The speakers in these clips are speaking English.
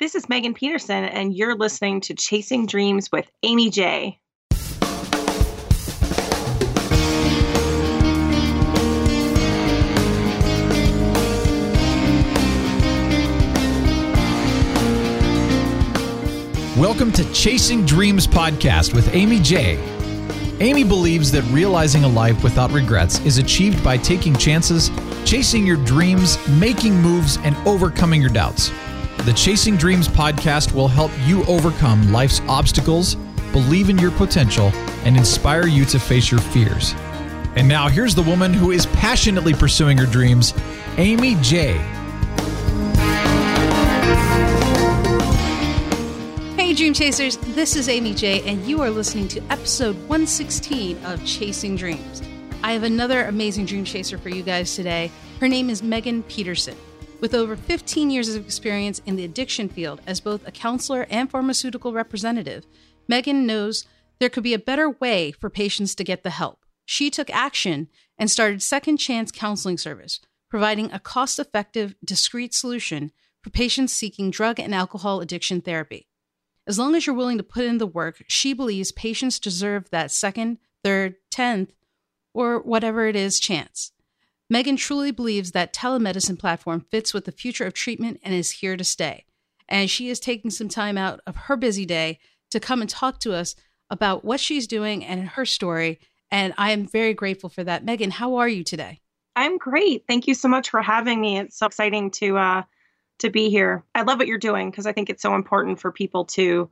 This is Megan Peterson, and you're listening to Chasing Dreams with Amy J. Welcome to Chasing Dreams podcast with Amy J. Amy believes that realizing a life without regrets is achieved by taking chances, chasing your dreams, making moves, and overcoming your doubts. The Chasing Dreams podcast will help you overcome life's obstacles, believe in your potential, and inspire you to face your fears. And now, here's the woman who is passionately pursuing her dreams, Amy J. Hey, Dream Chasers, this is Amy J, and you are listening to episode 116 of Chasing Dreams. I have another amazing dream chaser for you guys today. Her name is Megan Peterson. With over 15 years of experience in the addiction field as both a counselor and pharmaceutical representative, Megan knows there could be a better way for patients to get the help. She took action and started Second Chance Counseling Service, providing a cost effective, discreet solution for patients seeking drug and alcohol addiction therapy. As long as you're willing to put in the work, she believes patients deserve that second, third, tenth, or whatever it is chance. Megan truly believes that telemedicine platform fits with the future of treatment and is here to stay. And she is taking some time out of her busy day to come and talk to us about what she's doing and her story. And I am very grateful for that. Megan, how are you today? I'm great. Thank you so much for having me. It's so exciting to uh, to be here. I love what you're doing because I think it's so important for people to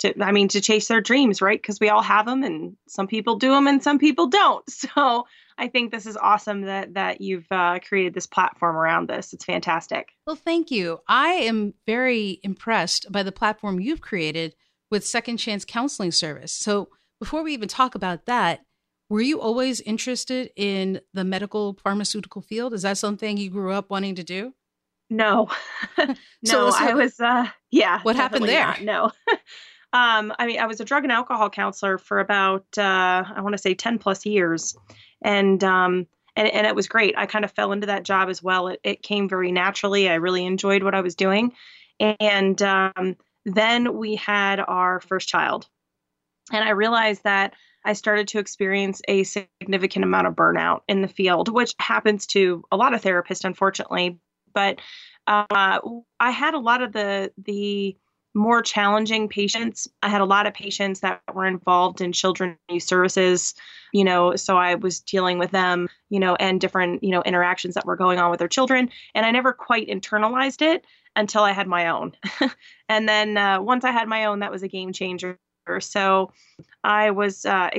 to I mean to chase their dreams, right? Because we all have them and some people do them and some people don't. So I think this is awesome that that you've uh, created this platform around this. It's fantastic. Well, thank you. I am very impressed by the platform you've created with Second Chance Counseling Service. So before we even talk about that, were you always interested in the medical pharmaceutical field? Is that something you grew up wanting to do? No, no, I was. Uh, yeah. What happened there? Not, no. um, I mean, I was a drug and alcohol counselor for about uh, I want to say ten plus years, and um, and and it was great. I kind of fell into that job as well. It it came very naturally. I really enjoyed what I was doing, and um, then we had our first child, and I realized that I started to experience a significant amount of burnout in the field, which happens to a lot of therapists, unfortunately. But uh, I had a lot of the the more challenging patients. I had a lot of patients that were involved in children youth services, you know, so I was dealing with them, you know, and different, you know, interactions that were going on with their children. And I never quite internalized it until I had my own. and then uh, once I had my own, that was a game changer. So I was uh,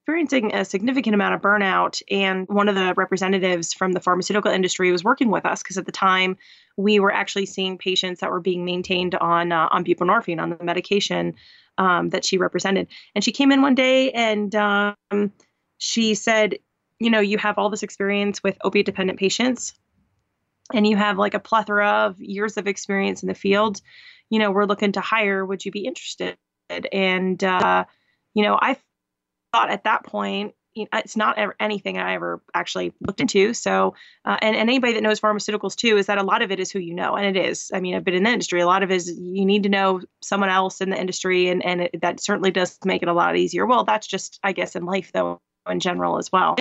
experiencing a significant amount of burnout. And one of the representatives from the pharmaceutical industry was working with us because at the time we were actually seeing patients that were being maintained on uh, on buprenorphine on the medication um, that she represented. And she came in one day and um, she said, "You know, you have all this experience with opiate dependent patients." And you have like a plethora of years of experience in the field. You know, we're looking to hire. Would you be interested? And uh, you know, I thought at that point, you know, it's not ever anything I ever actually looked into. So, uh, and, and anybody that knows pharmaceuticals too, is that a lot of it is who you know. And it is, I mean, I've been in the industry. A lot of it is you need to know someone else in the industry. And, and it, that certainly does make it a lot easier. Well, that's just, I guess, in life though, in general as well.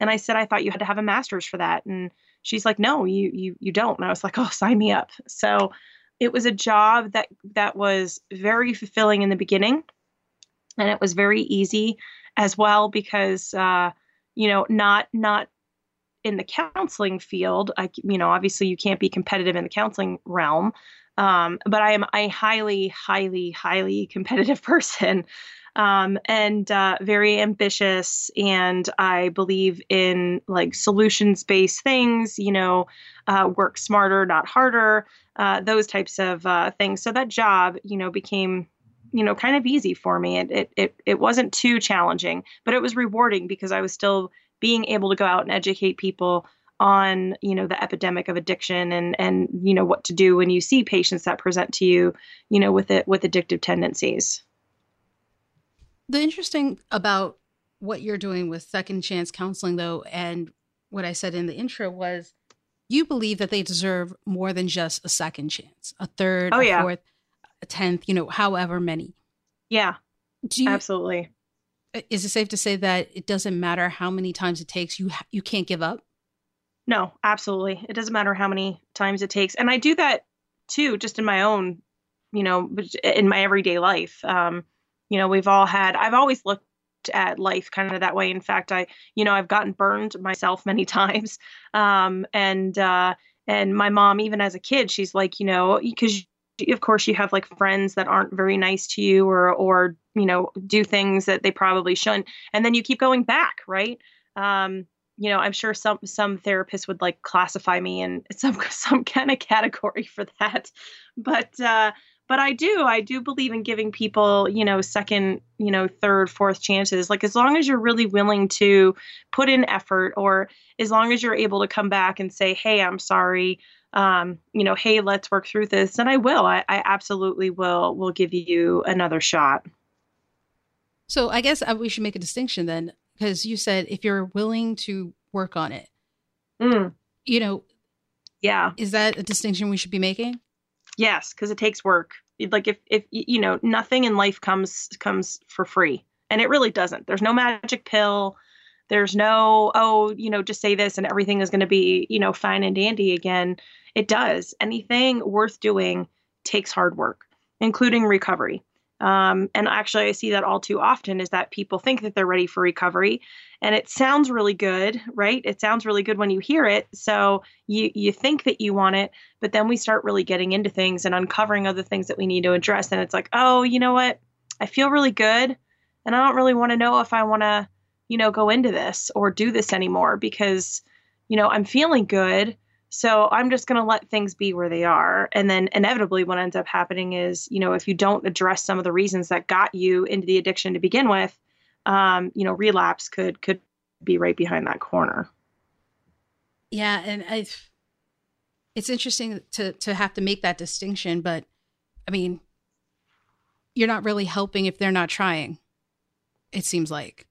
And I said, I thought you had to have a master's for that. And she's like, no, you, you, you don't. And I was like, oh, sign me up. So it was a job that, that was very fulfilling in the beginning and it was very easy as well because uh, you know not not in the counseling field I, you know obviously you can't be competitive in the counseling realm um, but i am a highly highly highly competitive person um, and uh, very ambitious and i believe in like solutions based things you know uh, work smarter not harder uh, those types of uh, things. So that job you know became you know kind of easy for me. It, it it it wasn't too challenging but it was rewarding because i was still being able to go out and educate people on you know the epidemic of addiction and and you know what to do when you see patients that present to you you know with it with addictive tendencies. The interesting about what you're doing with second chance counseling though and what i said in the intro was you believe that they deserve more than just a second chance, a third, oh, a yeah. fourth, a tenth, you know, however many. Yeah, you, absolutely. is it safe to say that it doesn't matter how many times it takes you ha- you can't give up? No, absolutely. It doesn't matter how many times it takes. And I do that too, just in my own, you know, in my everyday life. Um, you know, we've all had, I've always looked at life kind of that way. In fact, I, you know, I've gotten burned myself many times. Um, and, uh, and my mom, even as a kid, she's like, you know, because of course you have like friends that aren't very nice to you or, or, you know, do things that they probably shouldn't. And then you keep going back. Right. Um, you know, I'm sure some some therapists would like classify me in some some kind of category for that, but uh, but I do I do believe in giving people you know second you know third fourth chances. Like as long as you're really willing to put in effort, or as long as you're able to come back and say, hey, I'm sorry. Um, you know, hey, let's work through this, and I will. I, I absolutely will. Will give you another shot. So I guess uh, we should make a distinction then, because you said if you're willing to work on it, Mm, you know, yeah. is that a distinction we should be making? Yes, because it takes work. Like if if you know nothing in life comes comes for free, and it really doesn't. There's no magic pill. There's no oh you know just say this and everything is going to be you know fine and dandy again. It does. Anything worth doing takes hard work, including recovery. Um, and actually, I see that all too often is that people think that they're ready for recovery, and it sounds really good, right? It sounds really good when you hear it. So you you think that you want it, but then we start really getting into things and uncovering other things that we need to address, and it's like, oh, you know what? I feel really good, and I don't really want to know if I want to, you know, go into this or do this anymore because, you know, I'm feeling good. So I'm just going to let things be where they are. And then inevitably, what ends up happening is, you know, if you don't address some of the reasons that got you into the addiction to begin with, um, you know, relapse could could be right behind that corner. Yeah, and I, it's interesting to to have to make that distinction, but I mean, you're not really helping if they're not trying. It seems like.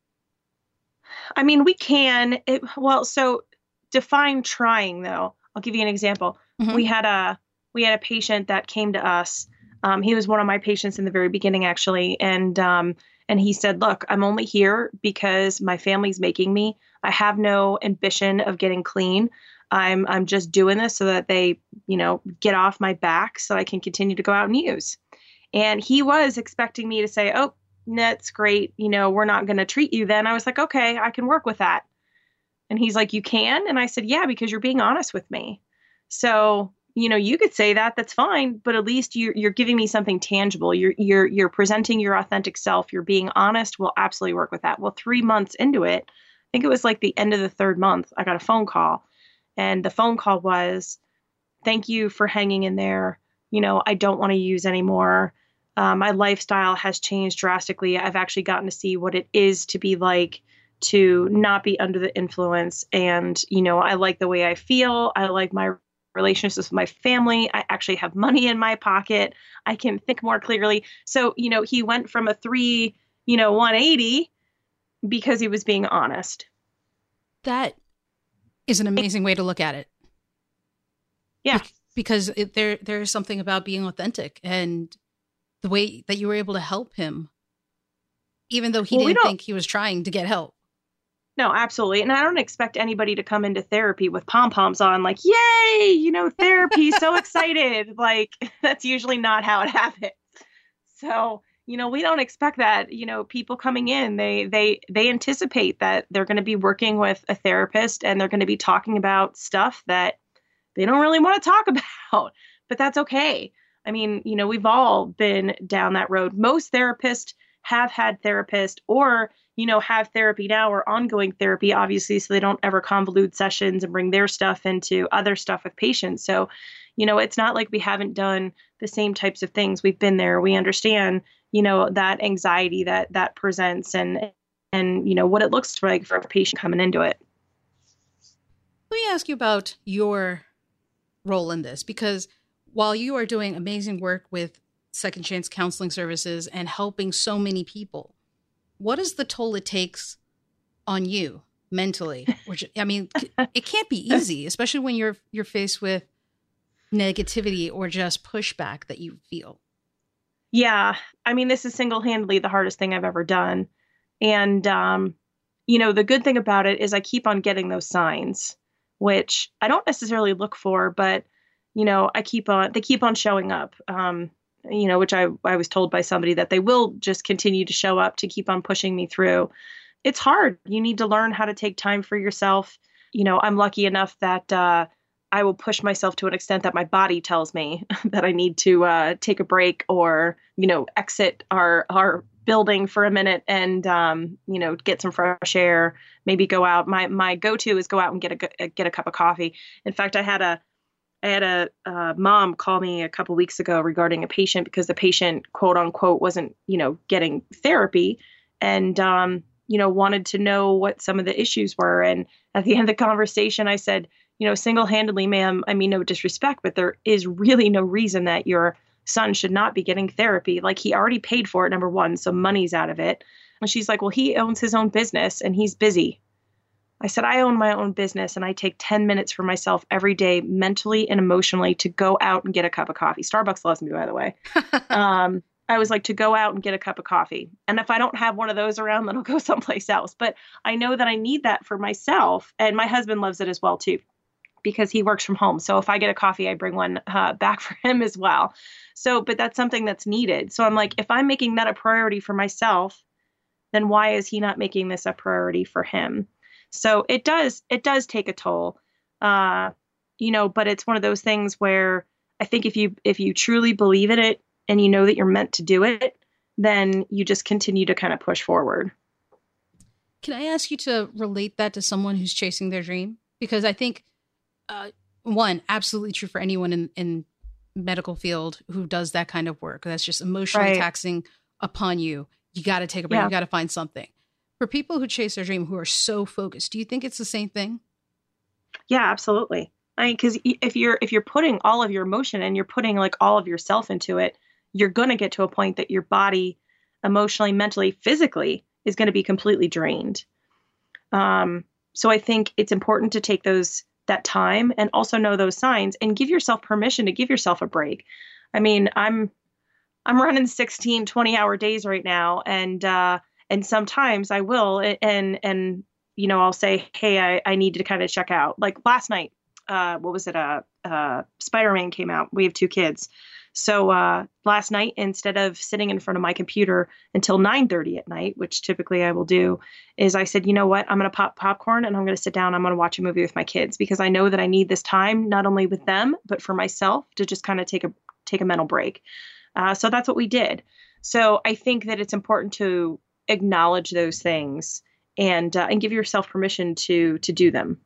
I mean, we can. It, well, so define trying though. I'll give you an example. Mhm. We had a we had a patient that came to us. Um, he was one of my patients in the very beginning, actually, and um, and he said, "Look, I'm only here because my family's making me. I have no ambition of getting clean. I'm I'm just doing this so that they, you know, get off my back so I can continue to go out and use." And he was expecting me to say, "Oh, that's great. You know, we're not going to treat you then." I was like, "Okay, I can work with that." And he's like, You can? And I said, Yeah, because you're being honest with me. So, you know, you could say that, that's fine, but at least you're you're giving me something tangible. You're you're you're presenting your authentic self. You're being honest. We'll absolutely work with that. Well, three months into it, I think it was like the end of the third month, I got a phone call. And the phone call was, Thank you for hanging in there. You know, I don't want to use anymore. Uh, my lifestyle has changed drastically. I've actually gotten to see what it is to be like to not be under the influence. And you know i like the way i feel. I like my relationships with my family. I actually have money in my pocket. I can think more clearly. So you know he went from a 3 you know 180 because he was being honest. That is an amazing way to look at it. yeah. Because it, there there is something about being authentic and the way that you were able to help him, even though he Well, didn't think he was trying to get help. No, absolutely. And I don't expect anybody to come into therapy with pom poms on, like, yay, you know, therapy, so excited. Like, that's usually not how it happens. So, you know, we don't expect that. You know, people coming in, they they they anticipate that they're going to be working with a therapist and they're going to be talking about stuff that they don't really want to talk about. But that's okay. I mean, you know, we've all been down that road. Most therapists have had therapists or you know, have therapy now or ongoing therapy, obviously, so they don't ever convolute sessions and bring their stuff into other stuff with patients. So, you know, it's not like we haven't done the same types of things. We've been there. We understand, you know, that anxiety that that presents and and you know what it looks like for a patient coming into it. Let me ask you about your role in this because while you are doing amazing work with Second Chance Counseling Services and helping so many people, what is the toll it takes on you mentally? Which i mean it can't be easy especially when you're you're faced with negativity or just pushback that you feel. Yeah. I mean this is single-handedly the hardest thing i've ever done. And um you know the good thing about it is i keep on getting those signs which i don't necessarily look for but you know i keep on they keep on showing up. Um you know which i i was told by somebody that they will just continue to show up to keep on pushing me through it's hard. You need to learn how to take time for yourself. You know, I'm lucky enough that uh, I will push myself to an extent that my body tells me that I need to uh, take a break or, you know, exit our our building for a minute and um, you know get some fresh air. Maybe go out. My my go to is go out and get a get a cup of coffee. In fact, I had a I had a mom call me a couple weeks ago regarding a patient because the patient quote unquote wasn't you know getting therapy and um, you know, wanted to know what some of the issues were. And at the end of the conversation, I said, you know, single handedly, ma'am, I mean, no disrespect, but there is really no reason that your son should not be getting therapy. Like he already paid for it, number one, so money's out of it. And she's like, well, he owns his own business and he's busy. I said, I own my own business and I take 10 minutes for myself every day, mentally and emotionally, to go out and get a cup of coffee. Starbucks loves me, by the way. um, I was like to go out and get a cup of coffee. And if I don't have one of those around, then I'll go someplace else. But I know that I need that for myself. And my husband loves it as well, too, because he works from home. So if I get a coffee, I bring one uh, back for him as well. So, but that's something that's needed. So I'm like, if I'm making that a priority for myself, then why is he not making this a priority for him? So it does, it does take a toll. Uh, you know, but it's one of those things where I think if you if you truly believe in it and you know that you're meant to do it, then you just continue to kind of push forward. Can I ask you to relate that to someone who's chasing their dream? Because I think, uh, one, absolutely true for anyone in, in medical field who does that kind of work. That's just emotionally right. taxing upon you. You got to take a break. Yeah. You got to find something. For people who chase their dream, who are so focused, do you think it's the same thing? Yeah, absolutely. I mean, because if you're if you're putting all of your emotion and you're putting like all of yourself into it, you're going to get to a point that your body emotionally mentally physically is going to be completely drained um, so i think it's important to take those that time and also know those signs and give yourself permission to give yourself a break i mean i'm i'm running 16 20 hour days right now and uh and sometimes i will and and you know i'll say hey i, I need to kind of check out like last night uh what was it uh, uh spider-man came out we have two kids so uh, last night, instead of sitting in front of my computer until 9:30 at night, which typically I will do, is I said, you know what, I'm going to pop popcorn and I'm going to sit down. I'm going to watch a movie with my kids because I know that I need this time not only with them but for myself to just kind of take a take a mental break. Uh, so that's what we did. So I think that it's important to acknowledge those things and uh, and give yourself permission to to do them.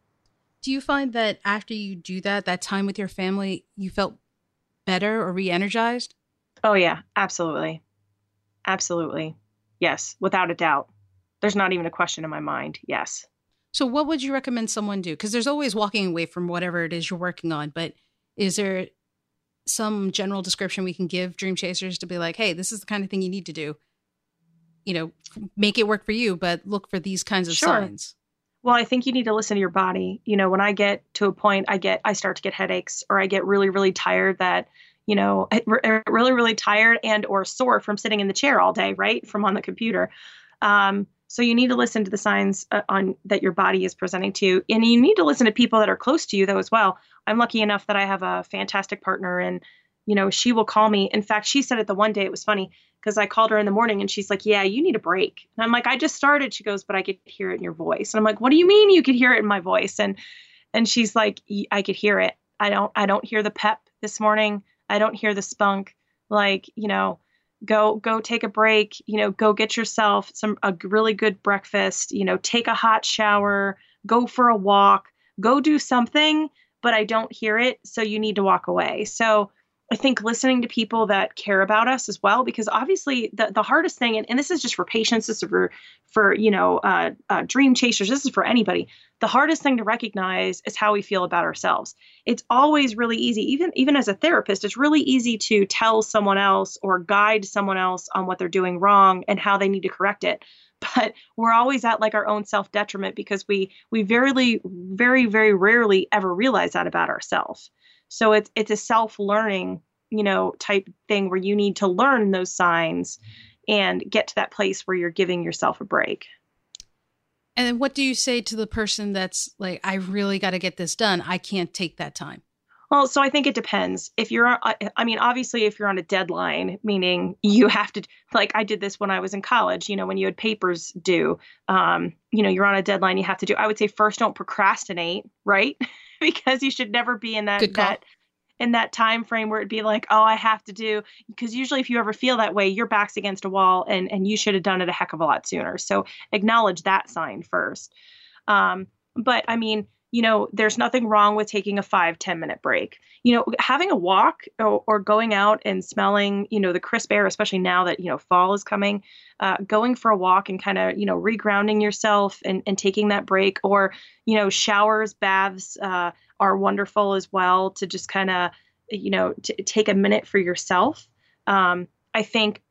Do you find that after you do that, that time with your family, you felt better or re-energized? Oh yeah, absolutely. Absolutely. Yes, without a doubt. There's not even a question in my mind. Yes. So what would you recommend someone do? Because there's always walking away from whatever it is you're working on, but is there some general description we can give dream chasers to be like, hey, this is the kind of thing you need to do? You know, make it work for you, but look for these kinds of sure. signs. Well, I think you need to listen to your body. You know, when I get to a point, I get, I start to get headaches or I get really, really tired that, you know, really, really tired and or sore from sitting in the chair all day, right? From on the computer. Um, so you need to listen to the signs uh, on that your body is presenting to you, and you need to listen to people that are close to you though as well. I'm lucky enough that I have a fantastic partner, and you know she will call me. In fact, she said it the one day. It was funny because I called her in the morning and she's like, Yeah, you need a break. And I'm like, I just started. She goes, But I could hear it in your voice. And I'm like, What do you mean you could hear it in my voice? And and she's like, I could hear it. I don't I don't hear the pep this morning. I don't hear the spunk. Like, you know, go go take a break, you know, go get yourself some a really good breakfast, you know, take a hot shower, go for a walk, go do something, but I don't hear it, so you need to walk away. So I think listening to people that care about us as well, because obviously the, the hardest thing, and, and this is just for patients, this is for, for you know, uh, uh, dream chasers, this is for anybody. The hardest thing to recognize is how we feel about ourselves. It's always really easy, even even as a therapist, it's really easy to tell someone else or guide someone else on what they're doing wrong and how they need to correct it. but we're always at like our own self detriment because we we very very very rarely ever realize that about ourselves so it's it's a self learning you know type thing where you need to learn those signs and get to that place where you're giving yourself a break and then what do you say to the person that's like i really got to get this done i can't take that time well, so I think it depends. If you're, uh, I mean, obviously, if you're on a deadline, meaning you have to, like I did this when I was in college, you know, when you had papers due, um, you know, you're on a deadline, you have to do, I would say first don't procrastinate, right? because you should never be in that, that, in that time frame where it'd be like, oh, I have to do, because usually if you ever feel that way, your back's against a wall and, and you should have done it a heck of a lot sooner. So acknowledge that sign first. Um, but I mean, you know, there's nothing wrong with taking a five ten minute break. You know, having a walk or, or, going out and smelling, you know, the crisp air, especially now that, you know, fall is coming, uh, going for a walk and kind of, you know, regrounding yourself and, and taking that break or, you know, showers, baths uh, are wonderful as well to just kind of, you know, t- take a minute for yourself. Um, I think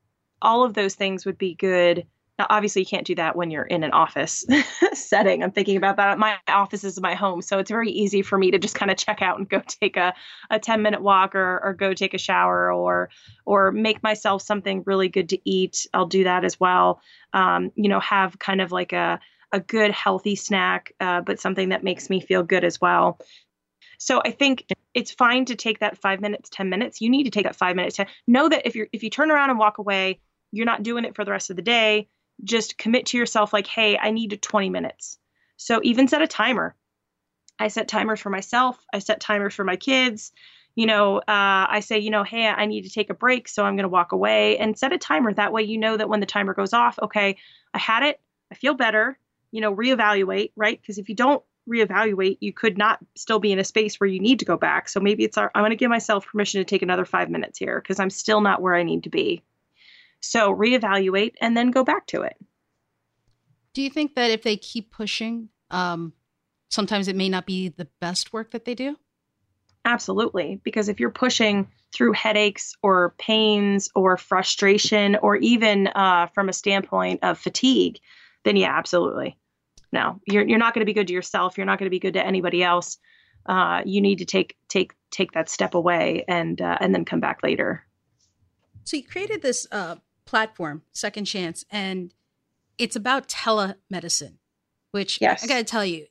all of those things would be good now, obviously, you can't do that when you're in an office setting. I'm thinking about that. My office is my home, so it's very easy for me to just kind of check out and go take a, a 10 minute walk or, or go take a shower or or make myself something really good to eat. I'll do that as well. Um, you know, have kind of like a a good healthy snack, uh, but something that makes me feel good as well. So I think it's fine to take that five minutes, 10 minutes. You need to take that five minutes to know that if you're if you turn around and walk away, you're not doing it for the rest of the day just commit to yourself like, hey, I need 20 minutes. So even set a timer. I set timers for myself. I set timers for my kids. You know, uh, I say, you know, hey, I need to take a break, so I'm going to walk away and set a timer. That way, you know that when the timer goes off, okay, I had it. I feel better. You know, reevaluate, right? Because if you don't reevaluate, you could not still be in a space where you need to go back. So maybe it's our, I'm going to give myself permission to take another five minutes here because I'm still not where I need to be. So reevaluate and then go back to it. Do you think that if they keep pushing, um, sometimes it may not be the best work that they do? Absolutely. Because if you're pushing through headaches or pains or frustration or even uh, from a standpoint of fatigue, then yeah, absolutely. No, you're, you're not going to be good to yourself. You're not going to be good to anybody else. Uh, you need to take take take that step away and uh, and then come back later. So you created this uh, platform, Second Chance, and it's about telemedicine, which yes. I got to tell you,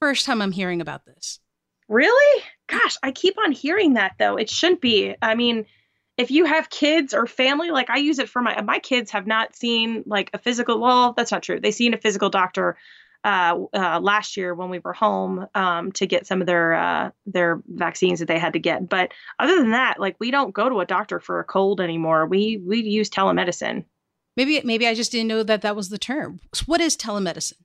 first time I'm hearing about this. Really? Gosh, I keep on hearing that though. It shouldn't be. I mean, if you have kids or family, like I use it for my my kids have not seen like a physical. Well, that's not true. They've seen a physical doctor uh, uh, last year when we were home um, to get some of their uh, their vaccines that they had to get. But other than that, like we don't go to a doctor for a cold anymore. We we use telemedicine. Maybe maybe I just didn't know that that was the term. So what is telemedicine?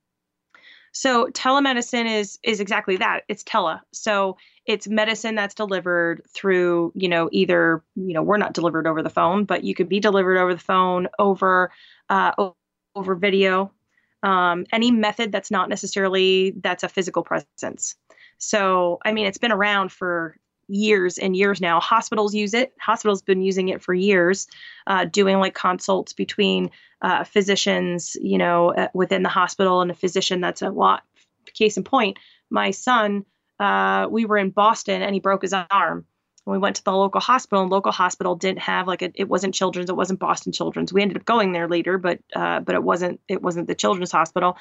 So telemedicine is is exactly that. It's tele. So it's medicine that's delivered through, you know, either, you know, we're not delivered over the phone, but you could be delivered over the phone, over uh, over video, um, any method that's not necessarily that's a physical presence. So, I mean, it's been around for years and years now. Hospitals use it. Hospitals been using it for years, uh, doing like consults between uh, physicians, you know, uh, within the hospital and a physician. That's a lot. Case in point, my son, uh, we were in Boston and he broke his arm we went to the local hospital and local hospital didn't have like a, it wasn't children's it wasn't boston children's. We ended up going there later but uh, but it wasn't it wasn't the children's hospital.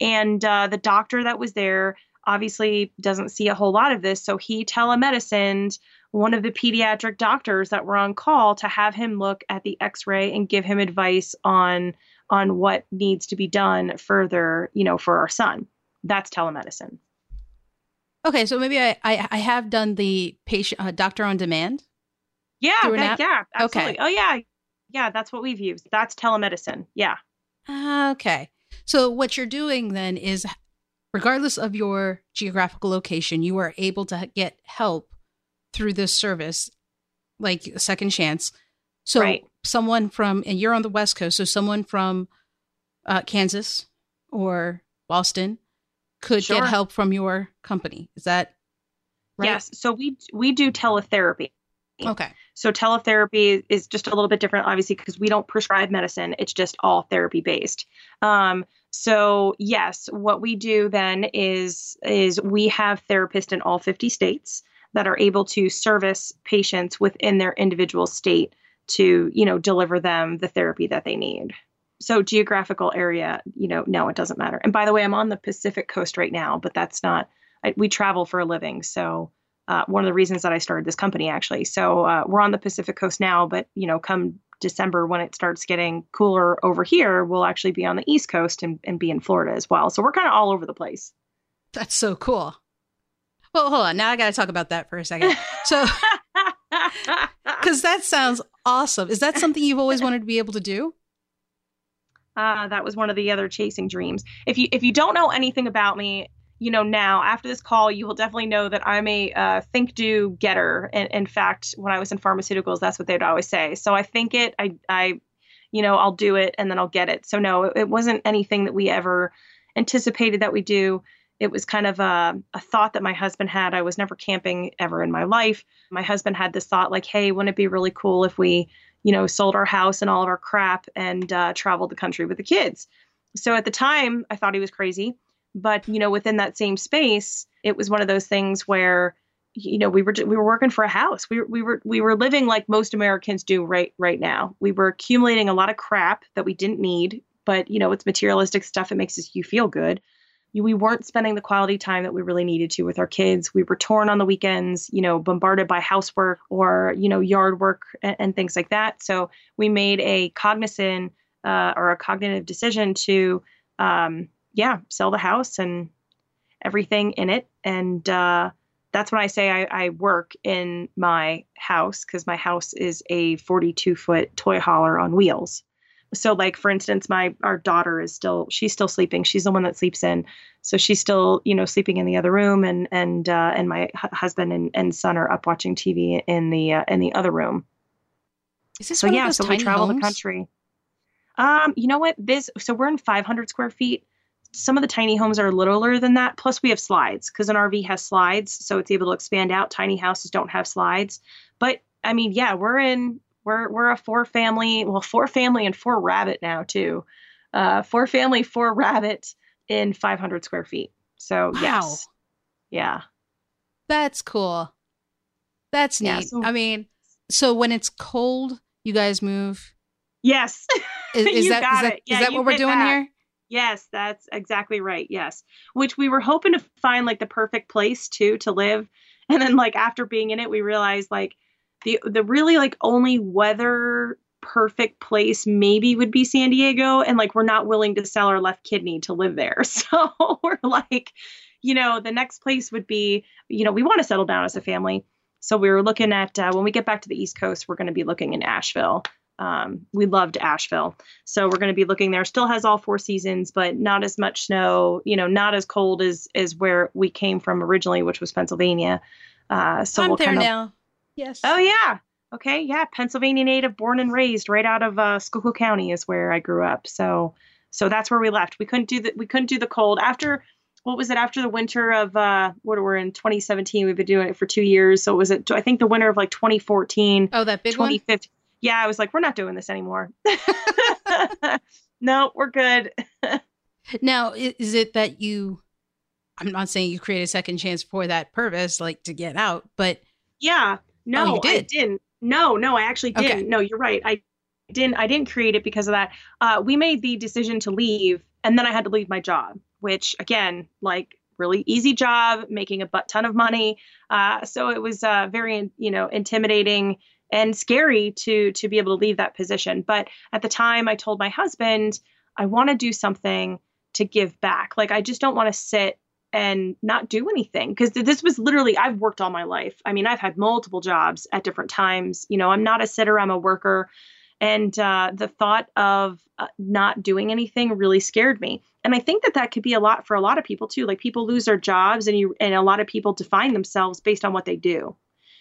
And uh, the doctor that was there obviously doesn't see a whole lot of this so he telemedicined one of the pediatric doctors that were on call to have him look at the x-ray and give him advice on on what needs to be done further you know for our son. That's telemedicine Okay, so maybe I I, I have done the patient uh, doctor on demand. Yeah, that, yeah, absolutely. Okay. Oh yeah, yeah. That's what we've used. That's telemedicine. Yeah. Okay. So what you're doing then is, regardless of your geographical location, you are able to get help through this service, like a second chance. So right. someone from and you're on the West Coast, so someone from uh, Kansas or Boston could sure. get help from your company. Is that right? Yes. So we we do teletherapy. Okay. So teletherapy is just a little bit different, obviously, because we don't prescribe medicine. It's just all therapy based. Um, so yes, what we do then is is we have therapists in all 50 states that are able to service patients within their individual state to, you know, deliver them the therapy that they need. So geographical area, you know, no, it doesn't matter. And by the way, I'm on the Pacific coast right now, but that's not. I, we travel for a living, so uh, one of the reasons that I started this company actually. So uh, we're on the Pacific coast now, but you know, come December when it starts getting cooler over here, we'll actually be on the East Coast and, and be in Florida as well. So we're kind of all over the place. That's so cool. Well, hold on. Now I got to talk about that for a second. So, because that sounds awesome. Is that something you've always wanted to be able to do? Uh, that was one of the other chasing dreams. If you if you don't know anything about me, you know now after this call, you will definitely know that I'm a uh, think do getter. And in fact, when I was in pharmaceuticals, that's what they'd always say. So I think it, I I, you know, I'll do it and then I'll get it. So no, it, it wasn't anything that we ever anticipated that we do. It was kind of a, a thought that my husband had. I was never camping ever in my life. My husband had this thought like, hey, wouldn't it be really cool if we, you know, sold our house and all of our crap and uh, traveled the country with the kids? So at the time, I thought he was crazy. But, you know, within that same space, it was one of those things where, you know, we were we were working for a house. We, we were we were living like most Americans do right right now. We were accumulating a lot of crap that we didn't need, but you know, it's materialistic stuff. It makes us you feel good we weren't spending the quality time that we really needed to with our kids. We were torn on the weekends, you know, bombarded by housework or, you know, yard work and, and things like that. So we made a cognizant uh, or a cognitive decision to, um, yeah, sell the house and everything in it. And uh, that's when I say I, I work in my house because my house is a 42 foot toy hauler on wheels so like for instance my our daughter is still she's still sleeping. She's the one that sleeps in. So she's still you know sleeping in the other room and and uh, and my h- husband and, and son are up watching tv in the uh, in the other room. Is this so yeah so we travel homes? the country. Um you know what? This so we're in 500 square feet. Some of the tiny homes are littler than that. Plus we have slides because an rv has slides so it's able to expand out. Tiny houses don't have slides. But i mean yeah we're in we're we're a four family, well, four family and four rabbit now too. Uh, four family, four rabbit in 500 square feet. So wow. yes, yeah, that's cool. That's neat. Yeah, so, I mean, so when it's cold, you guys move. Yes, is, is that, is that, yeah, is that what we're doing that. here? Yes, that's exactly right. Yes, which we were hoping to find like the perfect place too to live, and then like after being in it, we realized like the the really like only weather perfect place maybe would be San Diego and like we're not willing to sell our left kidney to live there. So we're like, you know, the next place would be, you know, we want to settle down as a family. So we were looking at uh, when we get back to the East Coast, we're going to be looking in Asheville. Um, we loved Asheville, so we're going to be looking there. Still has all four seasons, but not as much snow. You know, not as cold as as where we came from originally, which was Pennsylvania. Uh, so I'm we'll there now. Yes. Oh yeah. Okay. Yeah. Pennsylvania native, born and raised, right out of uh, Schuylkill County is where I grew up. So, so that's where we left. We couldn't do the we couldn't do the cold after. What was it after the winter of uh what we're in 2017? We've been doing it for two years. So it was it? I think the winter of like 2014. Oh, that big 2015. One? Yeah, I was like, we're not doing this anymore. no, we're good. now, is it that you? I'm not saying you create a second chance for that purpose, like to get out, but yeah, no, oh, did. I didn't. No, no, I actually didn't. Okay. No, you're right. I didn't. I didn't create it because of that. Uh, we made the decision to leave, and then I had to leave my job, which again, like really easy job, making a butt ton of money. Uh, so it was uh, very, you know, intimidating and scary to to be able to leave that position. But at the time, I told my husband I want to do something to give back. Like I just don't want to sit and not do anything because this was literally I've worked all my life. I mean, I've had multiple jobs at different times. You know, I'm not a sitter, I'm a worker. And uh, the thought of uh, not doing anything really scared me. And I think that that could be a lot for a lot of people too. Like people lose their jobs, and you and a lot of people define themselves based on what they do.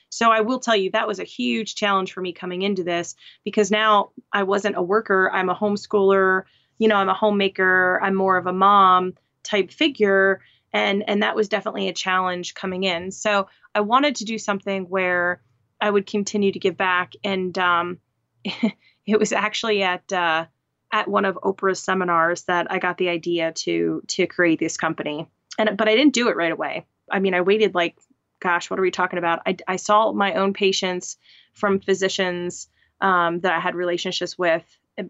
So I will tell you that was a huge challenge for me coming into this because now I wasn't a worker. I'm a homeschooler. You know, I'm a homemaker. I'm more of a mom type figure and and that was definitely a challenge coming in so i wanted to do something where I would continue to give back. And um, it was actually at uh, at one of Oprah's seminars that I got the idea to to create this company. And but I didn't do it right away. I mean, I waited like, gosh, what are we talking about? I, I saw my own patients from physicians um, that I had relationships with.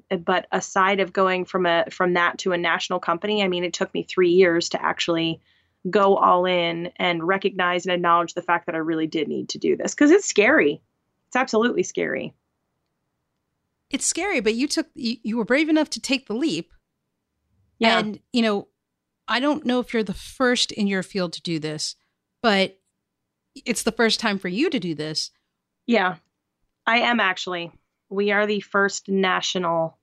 But aside of going from a from that to a national company, I mean, it took me three years to actually go all in and recognize and acknowledge the fact that I really did need to do this because it's scary. It's absolutely scary. It's scary, but you took you, you were brave enough to take the leap. Yeah. And you know, I don't know if you're the first in your field to do this, but it's the first time for you to do this. Yeah. I am actually. We are the first national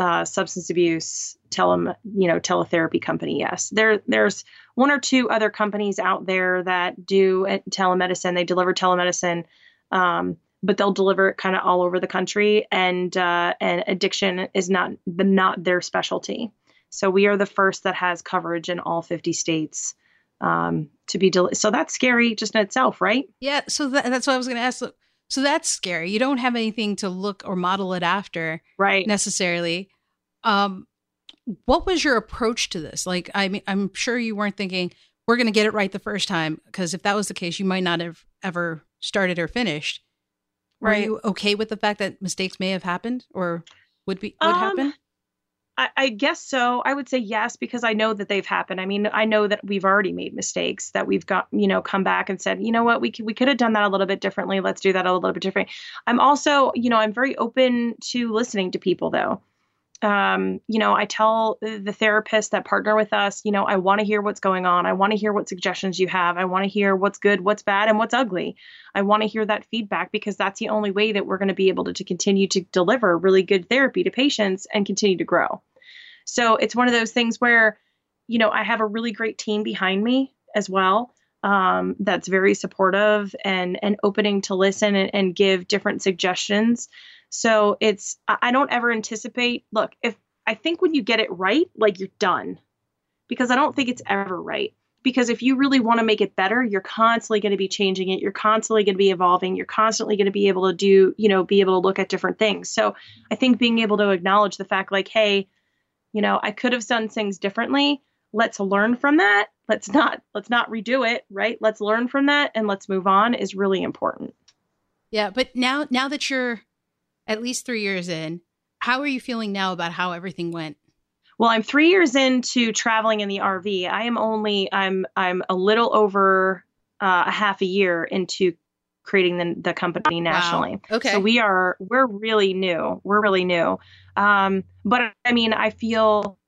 uh, substance abuse tele, you know, teletherapy company. Yes, there there's one or two other companies out there that do telemedicine. They deliver telemedicine, um, but they'll deliver it kind of all over the country. And uh, and addiction is not the not their specialty. So we are the first that has coverage in all 50 states um, to be del- so that's scary just in itself, right? Yeah. So that, that's what I was going to ask. So that's scary. You don't have anything to look or model it after, right? Necessarily. Um, what was your approach to this? Like, I mean, I'm sure you weren't thinking we're going to get it right the first time, because if that was the case, you might not have ever started or finished. Were right. you okay with the fact that mistakes may have happened or would be would um, happen? I, guess so. I would say yes because I know that they've happened. I mean, I know that we've already made mistakes that we've got, you know, come back and said, you know what, we could, we could have done that a little bit differently. Let's do that a little bit different. I'm also, you know, I'm very open to listening to people though um, you know, I tell the therapists that partner with us, you know, I want to hear what's going on. I want to hear what suggestions you have. I want to hear what's good, what's bad, and what's ugly. I want to hear that feedback because that's the only way that we're going to be able to, to continue to deliver really good therapy to patients and continue to grow. So it's one of those things where, you know, I have a really great team behind me as well. Um, that's very supportive and and opening to listen and, and give different suggestions. So it's, I don't ever anticipate, look, if I think when you get it right, like you're done because I don't think it's ever right. Because if you really want to make it better, you're constantly going to be changing it. You're constantly going to be evolving. You're constantly going to be able to do, you know, be able to look at different things. So I think being able to acknowledge the fact, like, hey, you know, I could have done things differently. Let's learn from that. Let's not let's not redo it, right? Let's learn from that and let's move on is really important. Yeah, but now now that you're at least three years in. How are you feeling now about how everything went? Well, I'm three years into traveling in the RV. I am only I'm I'm a little over uh, a half a year into creating the, the company nationally. Wow. Okay. So we are we're really new. We're really new. Um, but I mean, I feel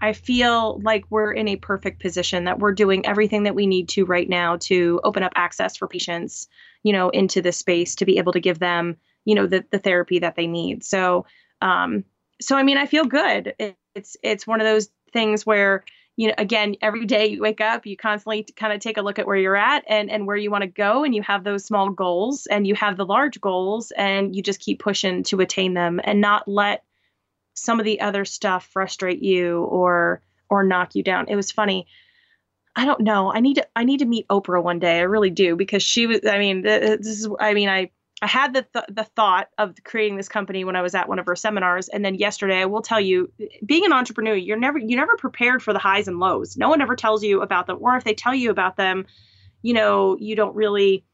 I feel like we're in a perfect position that we're doing everything that we need to right now to open up access for patients, you know, into this space to be able to give them you know the the therapy that they need. So um, so I mean I feel good. It, it's it's one of those things where you know again every day you wake up you constantly kind of take a look at where you're at and and where you want to go and you have those small goals and you have the large goals and you just keep pushing to attain them and not let some of the other stuff frustrate you or or knock you down. It was funny. I don't know. I need to I need to meet Oprah one day. I really do because she was I mean this is I mean I I had the th- the thought of creating this company when I was at one of her seminars, and then yesterday, I will tell you, being an entrepreneur, you're never you never prepared for the highs and lows. No one ever tells you about them, or if they tell you about them, you know, you don't really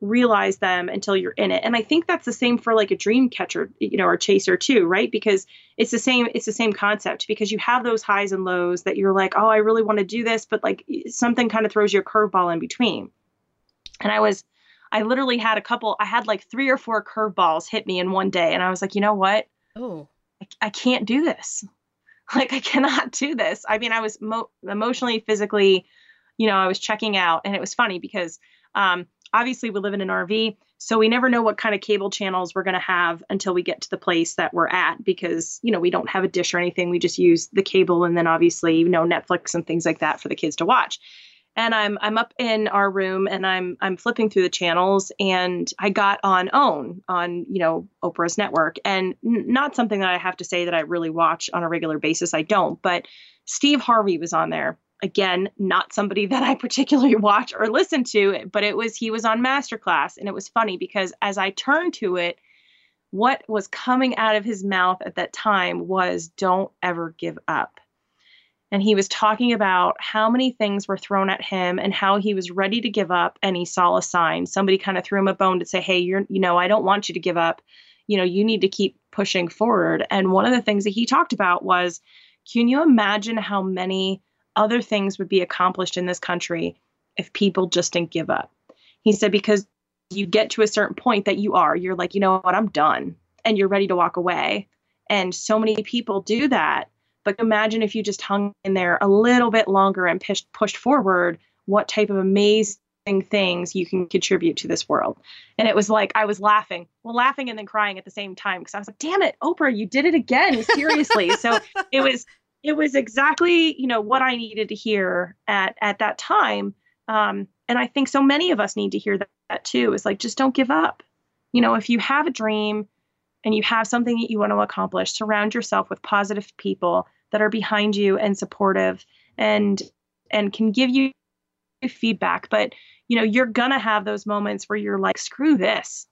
realize them until you're in it. And I think that's the same for like a dream catcher, you know, or chaser too, right? Because it's the same it's the same concept because you have those highs and lows that you're like, oh, I really want to do this, but like something kind of throws you a curveball in between. And I was I literally had a couple, I had like three or four curveballs hit me in one day. And I was like, you know what? Oh, I, I can't do this. Like, I cannot do this. I mean, I was mo- emotionally, physically, you know, I was checking out. And it was funny because um, obviously we live in an RV. So we never know what kind of cable channels we're going to have until we get to the place that we're at because, you know, we don't have a dish or anything. We just use the cable and then obviously, you know, Netflix and things like that for the kids to watch and I'm I'm up in our room and I'm I'm flipping through the channels and I got on OWN on you know Oprah's network and n- not something that I have to say that I really watch on a regular basis I don't but Steve Harvey was on there again, not somebody that I particularly watch or listen to, but it was he was on Masterclass. And it was funny because as I turned to it, what was coming out of his mouth at that time was don't ever give up. And he was talking about how many things were thrown at him and how he was ready to give up and he saw a sign. Somebody kind of threw him a bone to say, "Hey, you're you know, I don't want you to give up. You know, you need to keep pushing forward." And one of the things that he talked about was, can you imagine how many other things would be accomplished in this country if people just didn't give up? He said because you get to a certain point that you are, you're like, you know what, I'm done. And you're ready to walk away. And so many people do that. But imagine if you just hung in there a little bit longer and pushed, pushed forward, what type of amazing things you can contribute to this world. And it was like, I was laughing, well, laughing and then crying at the same time because I was like, damn it, Oprah, you did it again. Seriously. so it was, it was exactly, you know, what I needed to hear at, at that time. Um, and I think so many of us need to hear that, that too. Is like just don't give up. You know, if you have a dream and you have something that you want to accomplish, surround yourself with positive people that are behind you and supportive and and can give you feedback. But you know, you're gonna have those moments where you're like, screw this.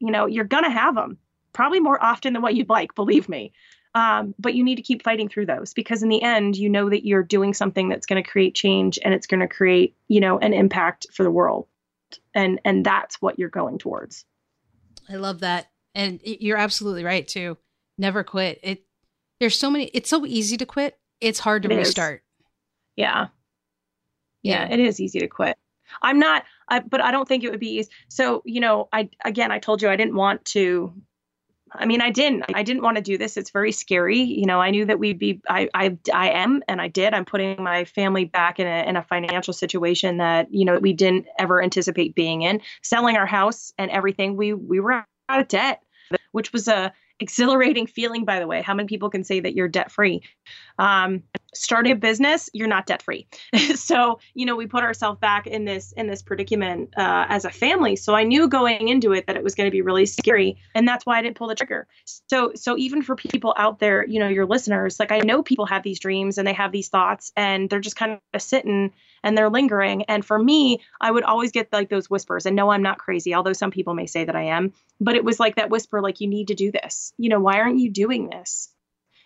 You know, you're gonna have them probably more often than what you'd like, believe me. Um, but you need to keep fighting through those because in the end, you know that you're doing something that's going to create change and it's going to create, you know, an impact for the world. And and that's what you're going towards. I love that. And you're absolutely right too. Never quit. It there's so many it's so easy to quit. It's hard to It restart. Yeah. Yeah, it is easy to quit. I'm not, I, but I don't think it would be easy. So, you know, I, again, I told you I didn't want to, I mean, I didn't, I didn't want to do this. It's very scary. You know, I knew that we'd be, I, I, I am, and I did, I'm putting my family back in a, in a financial situation that, you know, we didn't ever anticipate being in selling our house and everything. We, we were out of debt, which was a, exhilarating feeling by the way. How many people can say that you're debt free um, starting a business you're not debt free so you know we put ourselves back in this in this predicament uh, as a family. So i knew going into it that it was going to be really scary and that's why i didn't pull the trigger. So so even for people out there you know your listeners like i know people have these dreams and they have these thoughts and they're just kind of sitting and they're lingering and for me i would always get like those whispers and no i'm not crazy although some people may say that i am but it was like that whisper like you need to do this you know why aren't you doing this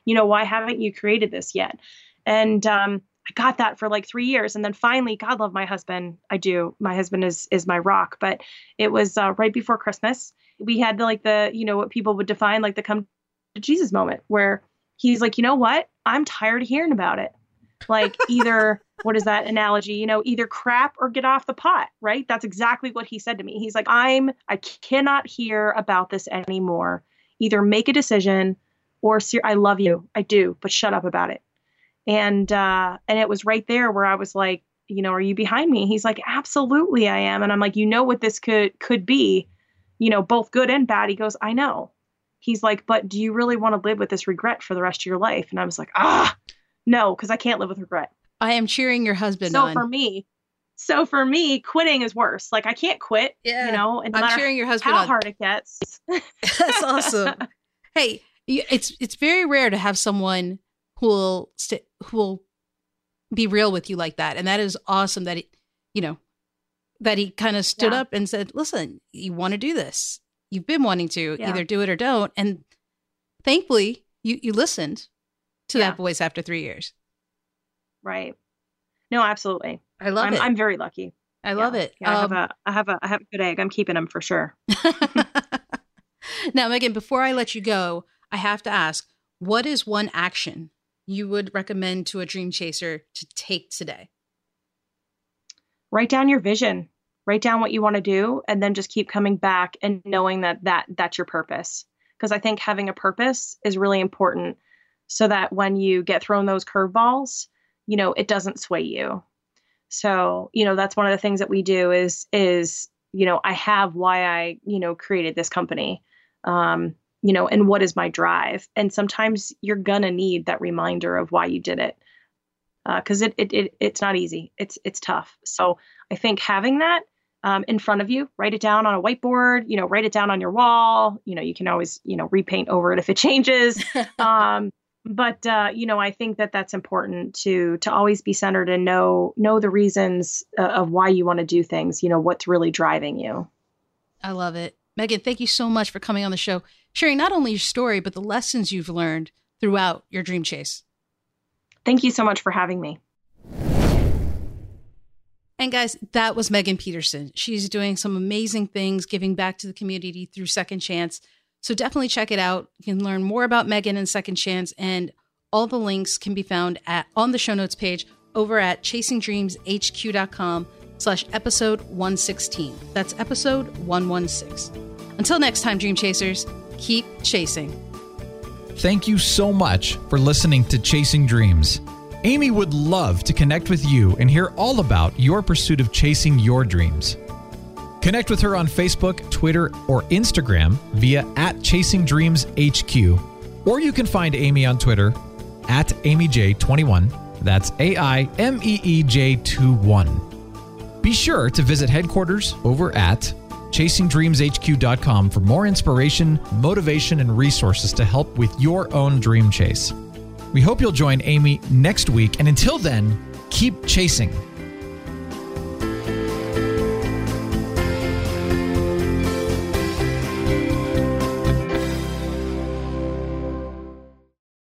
you know why haven't you created this yet and um, I got that for like three years, and then finally, God love my husband. I do. My husband is is my rock. But it was uh, right before Christmas. We had the, like the you know what people would define like the come to Jesus moment, where he's like, you know what? I'm tired of hearing about it. Like either what is that analogy? You know, either crap or get off the pot. Right? That's exactly what he said to me. He's like, I'm I cannot hear about this anymore. Either make a decision or I love you, I do, but shut up about it and uh and it was right there where i was like you know are you behind me he's like absolutely i am and i'm like you know what this could could be you know both good and bad he goes i know he's like but do you really want to live with this regret for the rest of your life and i was like ah no because i can't live with regret I am cheering your husband so on. for me so for me quitting is worse like i can't quit Yeah. you know and no I'm cheering your husband how on. hard it gets That's awesome. hey, it's it's very rare to have someone who will st- who will be real with you like that, and that is awesome. That he, you know, that he kind of stood Yeah. up and said, "Listen, you want to do this. You've been wanting to Yeah. either do it or don't." And thankfully, you you listened to Yeah. that voice after three years. Right no absolutely I love I'm, it. I'm very lucky I love Yeah. it. yeah, i have Um, a i have a i have a good egg i'm keeping them for sure now, Megan, before I let you go, I have to ask what is one action you would recommend to a dream chaser to take today? write down your vision write down what you want to do and then just keep coming back and knowing that that that's your purpose because i think having a purpose is really important so that when you get thrown those curveballs you know it doesn't sway you. So you know that's one of the things that we do is is you know i have why i you know created this company um you know and what is my drive. And sometimes you're gonna need that reminder of why you did it because it, it it it's not easy. It's it's tough. So i think having that um, in front of you write it down on a whiteboard you know write it down on your wall. You know you can always you know repaint over it if it changes. Um, but uh, you know, I think that that's important to to always be centered and know know the reasons uh, of why you want to do things. You know, what's really driving you. I love it, Megan. Thank you so much for coming on the show, sharing not only your story but the lessons you've learned throughout your dream chase. Thank you so much for having me. And guys, that was Megan Peterson. She's doing some amazing things, giving back to the community through Second Chance. So definitely check it out. You can learn more about Megan and Second Chance, and all the links can be found at on the show notes page over at chasingdreamshq.com slash episode 116. That's episode 116. Until next time, Dream Chasers, keep chasing. Thank you so much for listening to Chasing Dreams. Aimee would love to connect with you and hear all about your pursuit of chasing your dreams. Connect with her on Facebook, Twitter, or Instagram via at Chasing Dreams HQ, or you can find Aimee on Twitter at AimeeJ21. That's A I M E E J 21. Be sure to visit headquarters over at chasingdreamshq.com for more inspiration, motivation, and resources to help with your own dream chase. We hope you'll join Aimee next week. And until then, keep chasing.